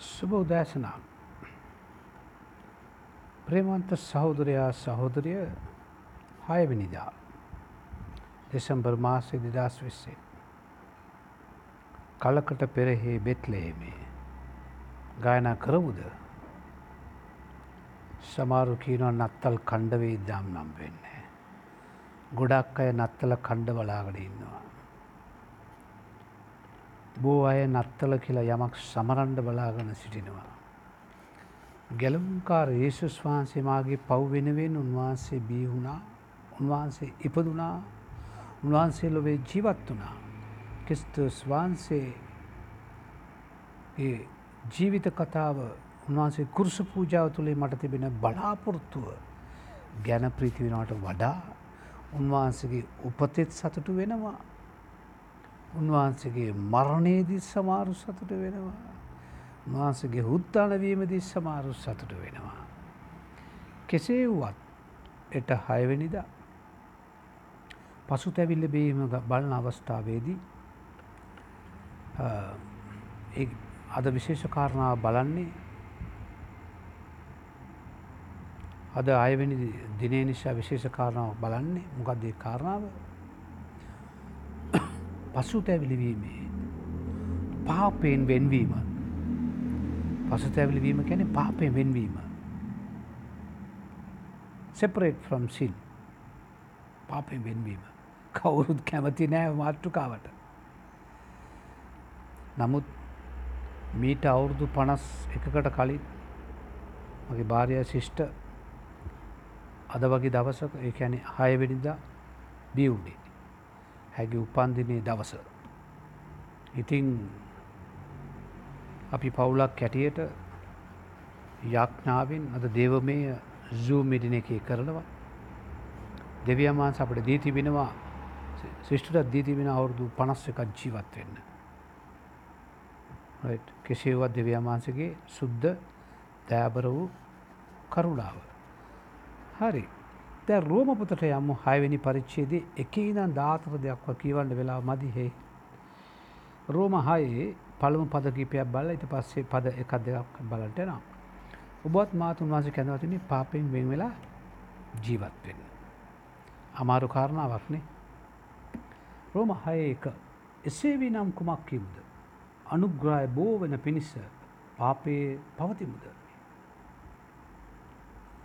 සුබ උදෑසනා ප්‍රේමන්ත සහෝදරයා සහෝදරිය හයවිනිදා දෙසම්බර් මාසය දෙදස් විස්සේ කලකට පෙරහේ බෙත්ලේමේ ගායනා කරවුද සමාරු කීනවා නත්තල් කණ්ඩවේ දම් නම් වෙන්නේ. ගොඩක් අය නත්තල කණ්ඩ බලාගට ඉන්නවා. බෝ අය නත්තල කියලා යමක් සමරන්ඩ බලාගන සිටිනවා. ගැලුම්කාර ඒසුස් වහන්සේ මාගේ පව් වෙනුවෙන් උන්වහන්සේ බී වුණා උන්වහන්සේ ඉපදුනා උන්වහන්සේ ලොවේ ජීවත් වනා. කිස්තුස් වහන්සේ ජීවිත කතාව උන්වහන්සේ කුරුස පූජාව තුළේ මට තිබෙන බලාපොරොත්තුව ගැන ප්‍රීතිවෙනට වඩා උන්වහන්සේගේ උපතෙත් සතුටු වෙනවා. උන්වහන්සේගේ මරණයේදී සමාරු සතුට වෙනවා. උන්වහන්සේගේ හුත්තානවීමදී සමාරු සතුට වෙනවා. කෙසේ වුවත් එට හයවෙනිදා පසු තැවිල්ල බීම බලන අවස්ථාවේදී අද විශේෂ කාරණාව බලන්නේ අද අයවැනි දිනේ නිසා විශේෂ කාරණාව බලන්නේ මොකක්දේ කාරණාව පසු තැවිලිවීමේ පාපයෙන් වෙන්වීම. පසු තැවිලිවීම කැනෙ පාපයෙන් වෙන්වීම. සෙපරේට් ෆ්‍රම් සිල් පාපයෙන් වෙන්වීම. කවුරුත් කැමති නෑ මාතෘකාවට. නමුත් මීට අවුරුදු පනස් එකකට කලින් මගේ භාරය ශිෂ්ට අද වගේ දවසක ඒ ඇන හයවෙනිදා බියවුඩේ හැගේ උපන්දිනේ දවස. ඉතිං අපි පවුලක් කැටියට යක්ඥාවෙන් අද දේවමය සූ මිඩින එක කරනවා. දෙවියමාන්ස අපට දී තිබෙනවා ශිෂ්ටට දී තිබෙන අවුරුදු පනස් එකක් ජීවත් වෙන්න. කෙසේවත් දෙවියමාන්සගේ සුද්ධ දෑබර වූ කරුණාව. හරි දැ රෝමපතට යම්ම හයවෙනි පරිච්චේදී එක ඉදන් ධාතර දෙයක්ව කියවන්න වෙලා මදිහේ. රෝම හයේ පළමු පදකීපයක් බල ඉට පස්සේ පද එකක් දෙයක් බලට නම්. ඔබත් මාතුන් වහන්සේ කැඳවතින පාපෙන් වෙන් වෙලා ජීවත් වෙන්න. අමාරු කාරණාවක්නේ රෝම හය එක එසේ වී නම් කුමක් කිව්ද. අනුග්‍රාය බෝවන පිණිස පාපයේ පවතිමුද.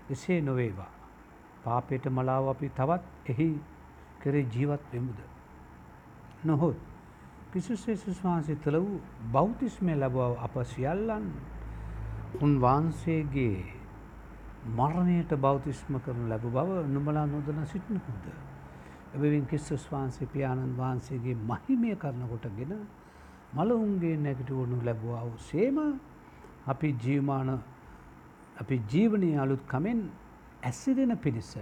එසේ නොවේවා. පාපයට මලාව අපි තවත් එහි කරේ ජීවත් වෙමුද. නොහොත් පිසුසේසුස් වහන්සේ තුළ වූ බෞතිස්මය ලැබව අප සියල්ලන් උන්වහන්සේගේ මරණයට බෞතිස්ම කරන ලැබ බව නුමලා නොදන සිටිනකුද. එබවින් කිස්සස් වහන්සේ පියාණන් වහන්සේගේ මහිමය කරනකොටගෙන මලවුන්ගේ නැගිටවුණු ලැබවාව සේම අපි ජීවමාන අපි ජීවනය අලුත් කමෙන් ඇසිරෙන පිණිස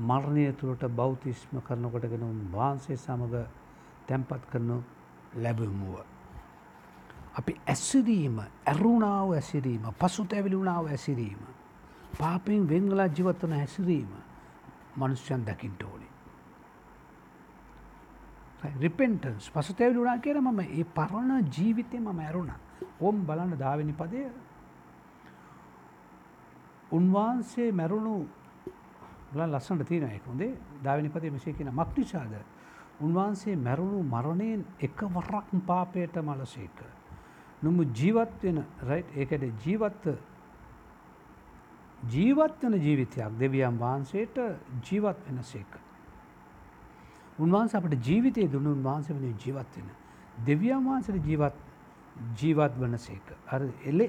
මරණය තුළට බෞතිස්ම කරනකොටගෙන උන් වහන්සේ සමඟ තැන්පත් කරනු ලැබමුව. අපි ඇසිරීම ඇරුණාව ඇසිරීම පසු තැවිලුණාව ඇසිරීම. පාපෙන් වෙංගලා ජීවත්වන හැසිරීම මනුෂ්‍යයන් දකිින්ට ඕනි. රිපෙන්ටන්ස් පසුතැවිලි වුණා කියන මම ඒ පරණ ජීවිතය මම ඇරුණ ඕම් බලන්න දාවනි පදය උන්වහන්සේ මැරුණු ලස්සට තියෙන එකකුදේ ධාවනි පදේ මෙසේ කියන මක්නිසාද උන්වහන්සේ මැරුණු මරණයෙන් එක වරක් පාපයට මලසේක. නොමු ජීවත් වෙන රයිට් ඒකට ජීවත්ව ජීවත් වන ජීවිතයක් දෙවියන් වහන්සේට ජීවත් වෙන සේක. උන්වහන්ස අපට ජීවිතය දුන්න උන්වහන්ස වන ජීවත් වෙන. දෙවියන් වහන්සට ජීවත් ජීවත් වන සේක. අ එල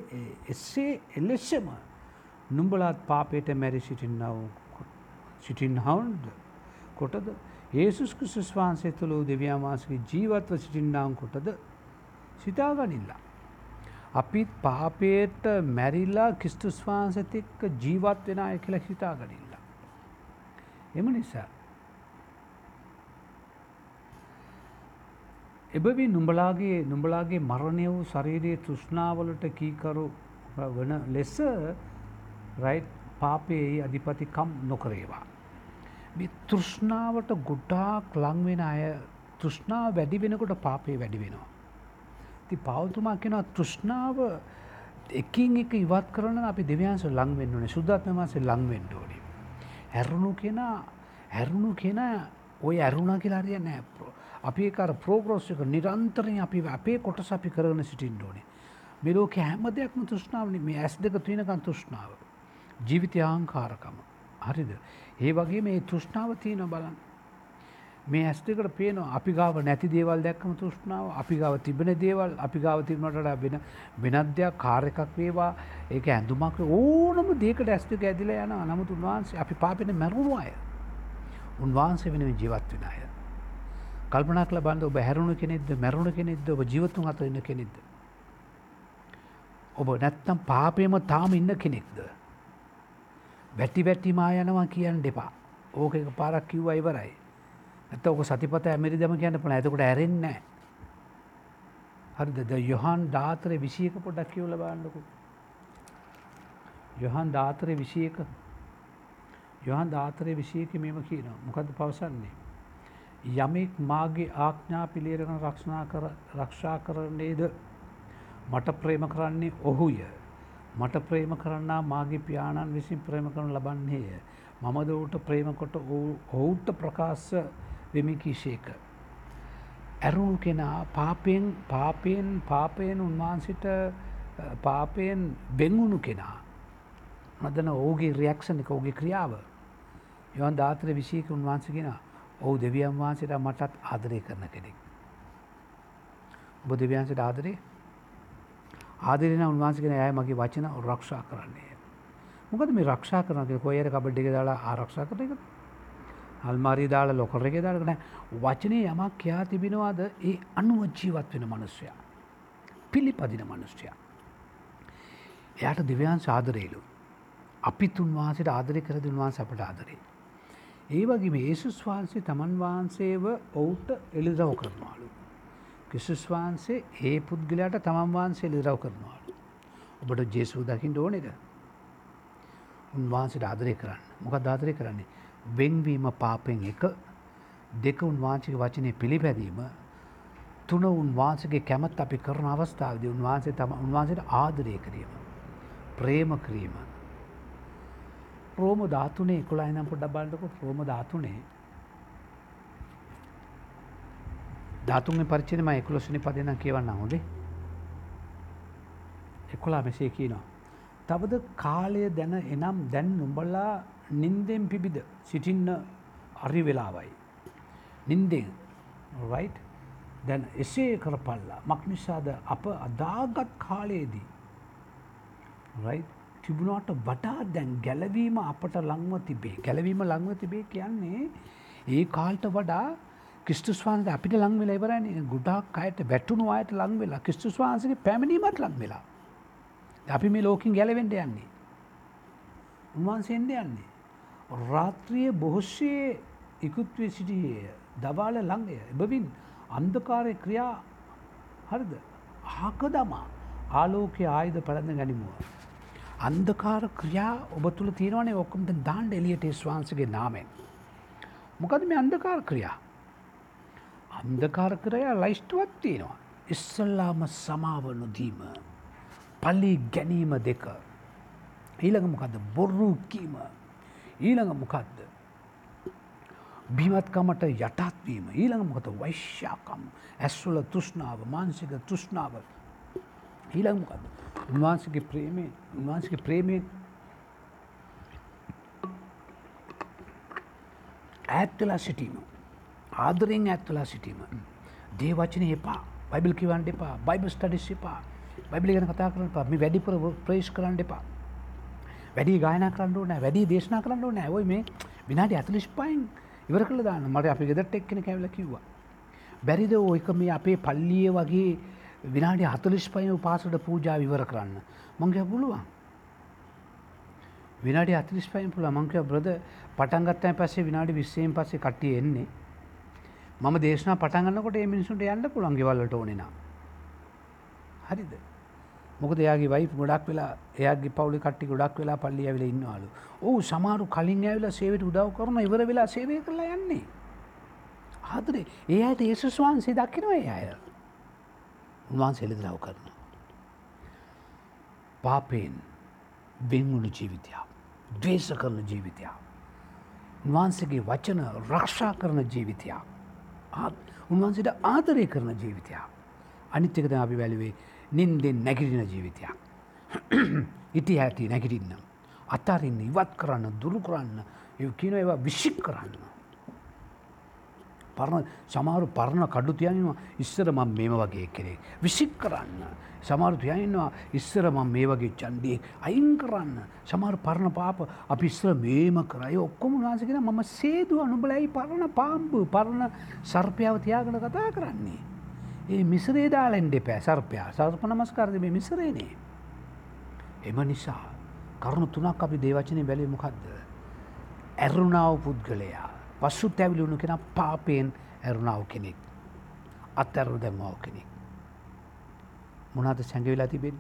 එස්සේ එලෙස්සම නුම්ඹලාත් පාපයට මැරි සිටින්නව සිටින් හවන්ද කොටද ඒසුස් කෘෂස් වහන්සේ තුළ දෙවියන් වහන්සගේ ජීවත්ව සිටින්නාවන් කොටද සිතාගනිල්ලා. අපිත් පාපයට මැරිල්ලා කිස්තුස් වහන්සතික්ක ජීවත් වෙන අය කියලා හිතාගනිල්ලා. එම නිසා එබවි නුඹලාගේ නුඹලාගේ මරණය වූ ශරීරයේ තෘෂ්ණාවලට කීකරු වන ලෙස රයි් පාපයේ අධිපතිකම් නොකරේවා. මේ තෘෂ්ණාවට ගොඩ්ඩාක් ලංවෙන අය තෘෂ්ණාව වැඩි වෙනකොට පාපය වැඩි වෙනවා. ති පෞතුමා කෙන තෘෂ්ණාව එකින් එක ඉවත් කරන අපි දෙවියන්ස ලංවෙන්න ඕනේ සුද්දාත්ම මාසේ ලංවෙන්න ඕනේ. ඇරුණු කෙනා ඇරුණු කෙන ඔය ඇරුණා කියලා හරිය නෑ අපි කර ප්‍රෝග්‍රෝස් එක නිරන්තරයෙන් අපි අපේ කොටස අපි කරන සිටින්න ඕනේ. මේ ලෝකේ හැම දෙයක්ම තෘෂ්ණාවනේ මේ ඇස් දෙක තියෙනකන් තෘෂ්ණාව. ජීවිතය අහංකාරකම. හරිද? ඒ වගේ මේ තෘෂ්ණාව තියෙන බලන්න. මේ ඇස් දෙකට පේනවා අපි ගාව නැති දේවල් දැක්කම තෘෂ්ණාව අපි ගාව තිබෙන දේවල් අපි ගාව තිබුණට වඩා වෙන වෙනත් දෙයක් කාර් එකක් වේවා ඒක ඇඳුමක් ඕනම දෙයකට ඇස් දෙක ඇදිලා යනවා නමුත් උන්වහන්සේ අපි පාපෙන මැරුණු අය උන්වහන්සේ වෙනුවෙන් ජීවත් වෙන අය කල්පනා කරලා බලන්න ඔබ හැරුණු කෙනෙක්ද මැරුණු කෙනෙක්ද ඔබ ජීවතුන් අතර ඉන්න කෙනෙක්ද ඔබ නැත්තම් පාපයම තාම ඉන්න කෙනෙක්ද වැටි වැටිමා යනවා කියන්න දෙපා ඕක එක පාරක් කිව්වා ඉවරයි. ඇත ඕක සතිපත ඇමරි දම කියන්න පන ඇතකොට ඇරෙන්නේ හරිද? යොහන් ධාතරය විසියක පොඩක් කියවල බාන්නකු යොහන් ධාතරය විසියක යොහන් ධාතරය විසියක මෙම කියනවා. මොකද පවසන්නේ? යමෙක් මාගේ ආඥා පිළියරගෙන රක්ෂනා කර රක්ෂා කරන්නේද? මට ප්‍රේම කරන්නේ ඔහුය. මට ප්‍රේම කරන්නා මාගේ පියාණන් විසින් ප්‍රේම කරන ලබන්නේය මමද ඌට ප්‍රේමකොට ඔවුට ප්‍රකාශ වෙමි කිසේක. ඇරුණු කෙනා පාපයෙන් පාපයෙන් පාපයෙන් උන්වහන්සිට පාපයෙන් බෙංගුණු කෙනා. මදන ඕගේ රියක්ෂණ එක ඕගේ ක්‍රියාව. යවන් ධාතර විශීක උන්වහන්සගෙන ඔහු දෙවියන් වහන්සේට මටත් ආදරය කරන කෙනෙක්. ඔබ දෙවියන්සට ආදරේ ආදරෙන උන්වහන්සගෙන ඇය මගේ වචන රක්ෂා කරන්නේ. මොකද මේ රක්ෂා කරනගේ කොයර කබඩ්ඩික දාලා ආරක්ෂා කරන එකද අල්මාරී දාල ලොකර එක දාරකන වචනය යමක් කියයා තිබෙනවාද ඒ අනුව ජීවත් වෙන මනුස්්‍යයා. පිළිපදින මනුස්්‍යයා. එයාට දිව්‍යන් සාදරේලු. අපිත් උන්වහන්සට ආදරය කර දුන්වහන්ස අපට ආදරේ. ඒ වගේ ඒසුස් වහන්සේ තමන් වහන්සේව ඔවුට එළිදරව කරනවාලු. කිසුස් වහන්සේ ඒ පුද්ගලයාට තමන් වහන්සේ ලිරව කරනවාලු. ඔබට ජේසූ දකිින් ඕනෙද. උන්වහන්සට ආදරය කරන්න මොකක් ආදරය කරන්නේ වෙන්වීම පාපෙන් එක දෙක උන්වහන්සේක වචනය පිළිපැදීම තුන උන්වහන්සගේ කැමත් අපි කරන අවස්ථාවද උන්වහන්සේ තම උන්වහන්සේට ආදරය කිරීම. ප්‍රේම කිරීම. රෝම ධාතුනේ එකොලා නම් පොඩ්ඩක් බලන්නකො රෝම ධාතුනේ ධාතුන්ගේ පරිච්ඡේදය මම 11 වෙනි පදේ නම් කියවන්න හොඳේ. 11 මෙසේ කියනවා. තවද කාලය දැන එනම් දැන් නුඹලා නින්දෙන් පිබිද සිටින්න අරි වෙලාවයි. නින්දෙන් රයි් දැන් එසේ කරපල්ලා මක් නිසාද අප අදාගත් කාලයේදී රයි් තිබුණට වටා දැන් ගැලවීම අපට ලංව තිබේ ගැලවීම ලංව තිබේ කියන්නේ ඒ කාල්ට වඩා කිස්තුස්වාන්ද අපිට ලංවෙල ඉවරන්නේ ගුඩක් අයට වැටුණු අයට ලංවෙලා කිස්තුස්වාන්සගේ පැමිණීමත් ලං වෙලා. අපි මේ ලෝකින් ගැලවෙන්ට යන්නේ. උන්වහන්සේෙන්ද යන්නේ? රාත්‍රිය බොහොස්සේ ඉකුත්වේ සිටියේ දවාල ළඟය. එබවින් අන්දකාරය ක්‍රියා හරිද? ආක දමා ආලෝකය ආයුධ පැළඳ ගැනිමුව. අන්දකාර ක්‍රියා ඔබ තුළ තියෙනවනේ ඔක්කොමට දාන්ඩ එලියට ස්වාන්සගේ නාමෙන්. මොකද මේ අන්දකාර ක්‍රියා. අන්දකාර කරයා ලයිස්ටුවත් තියෙනවා. ඉස්සල්ලාම සමාව නොදීම. පල්ලි ගැනීම දෙක. ඊළඟ මොකද බොර්රු කීම ඊළඟ මොකක්ද. බිමත්කමට යටත්වීම ඊළඟ මොකත වෛශ්‍යාකම් ඇස්වල තුෂ්නාව මාන්සික තුෂ්නාව ඊළඟ මොකද උන්වහන්සගේ ප්‍රේමේ උන්වහන්සගේ ප්‍රේමයෙන් ඇත්තුලා සිටීම ආදරෙන් ඇත්තුලා සිටීම. දේවචන එපා. බයිබල් කිවන්ට එපා. බයිබ ස්ටඩිස් එපා. බයිබලි ගැන කතා කරන පා මේ වැඩිපුර ප්‍රේෂ් කරන්න එපා. වැඩි ගායන කරන්න නෑ වැඩි දේශනා කරන්න නෑ ඔයි මේ විනාඩි අතලිස්්පයින් ඉවර කළ දාන්න. මට අපි ගෙදට එක්කෙන කැවල කිව්වා. බැරිද ඕක මේ අපේ පල්ලිය වගේ විනාඩි හතලිස්්පයන පාසට පූජා විවර කරන්න. මංගය පුළුවන්. විනාඩි අතිරිස්පයින් පුළ මංකය බ්‍රද පටන්ගත්තය පස්සේ විනාඩි විස්සයෙන් පස්සේ කට්ටිය එන්නේ. මම දේශනා පටන්ගන්නකොට ඒ මිනිසුන්ට යන්න පුළන් ගෙවල්ලට ඕනෙනා. හරිද. මොකද එයාගේ වයි ගොඩක් වෙලා එයාගේ පවුලි කට්ටි ගොඩක් වෙලා පල්ලි ඇවිල ඉන්නවාලු. ඕ සමාරු කලින් ඇවිලා සේවට උදව් කරන ඉවර වෙලා සේවය කරලා යන්නේ. ආදරේ ඒ අයට ඒසුස් වහන්සේ දකිනවා ඒ අය. උන්වහන්සේ එළිදරව් කරනවා. පාපයෙන් වෙන්වුණු ජීවිතයක්. දවේශ කරන ජීවිතයක්. උන්වහන්සේගේ වචන රක්ෂා කරන ජීවිතයක්. උන්වහන්සේට ආදරය කරන ජීවිතයක්. අනිත්‍යකද අපි වැලුවේ නින්දෙන් නැගිටින ජීවිතයක්. ඉටි හැටි නැගිටින්න. අතාරන්න ඉවත් කරන්න දුරු කරන්න ඒ කියන ඒවා විශික් කරන්න. පරණ සමාරු පරණ කඩු තියනවා ඉස්සර මං මේම වගේ කෙරේ. විසික් කරන්න. සමාරු තියන්නවා ඉස්සර මං මේ වගේ චන්ඩිය අයින් කරන්න. සමාර පරණ පාප අපි ඉස්සර මේම කරයි ඔක්කොම නාසකෙන මම සේදු අනුබලයි පරණ පාම්පු පරණ සර්පයාව තියාගෙන කතා කරන්නේ. ඒ මිසරේ දාලෙන්ඩ පෑ සර්පයා සර්ප නමස්කාරද මේ මිසරේනේ. එම නිසා කරුණු තුනක් අපි දේවචනය බැලේ මොකක්ද. ඇරුණාව පුද්ගලයා පස්සු තැවිලුණු කෙන පාපයෙන් ඇරුණාව කෙනෙක්. අත්තැරු දැම්මාව කෙනෙක්. මොනාද සැඟවෙලා තිබෙන්.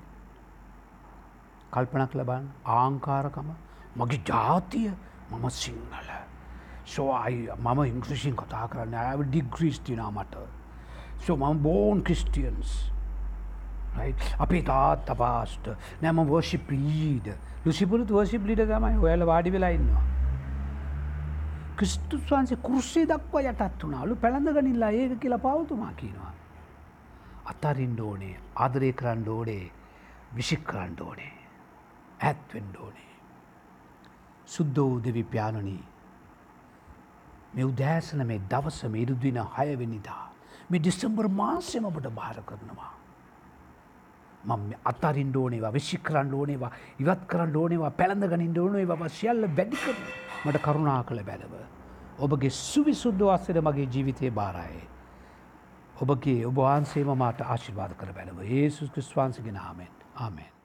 කල්පනක් ලබන් ආංකාරකම මගේ ජාතිය මම සිංහල. සෝයි මම ඉංග්‍රිසින් කතා කරන්න ඇව ඩිග්‍රීස්තිනා මට. සෝ මම බෝන් ක්‍රිස්ටියන්ස්. අපේ තාත් අපාස්ට නැම වෝෂි ප්‍රීඩ ලුසිපුරුත් වෝෂි ලිට තමයි ඔයාල වාඩි වෙලා ඉන්නවා. ක්‍රිස්තුස් වන්සේ කෘෂ්ෂේ දක්වා යටත් වුණාලු පැළඳගනිල්ලා ඒක කියලා පවතුමා කියනවා. අතරින්ඩ ඕනේ ආදරය කරන්න ඕනේ විශික් කරන්න ඕනේ ඇත්වෙන්ඩ ඕනේ. සුද්ද වූ දෙවි ප්‍යානනී මෙ උදෑසන මේ දවස මේරුදින හයවෙනිදා මේ ඩිස්සම්බර් මාසෙම ඔබට භාර කරනවා. මම අතරින් ඕනේවා විශි කරන්න ඕනේවා ඉවත් කරන්න ඕනේවා පැළඳ ගනින් ඕනේ ව සියල්ල වැඩිකර මට කරුණා කළ බැලව. ඔබගේ සුවිසුද්ධවාස්සර මගේ ජීවිතය බාරයි. ඔබගේ ඔබ වහන්සේම මාට ආශිර්වාද කර බැලව ඒසුස් ක්‍රස්වාන්සගේ නාමෙන් ආමෙන්.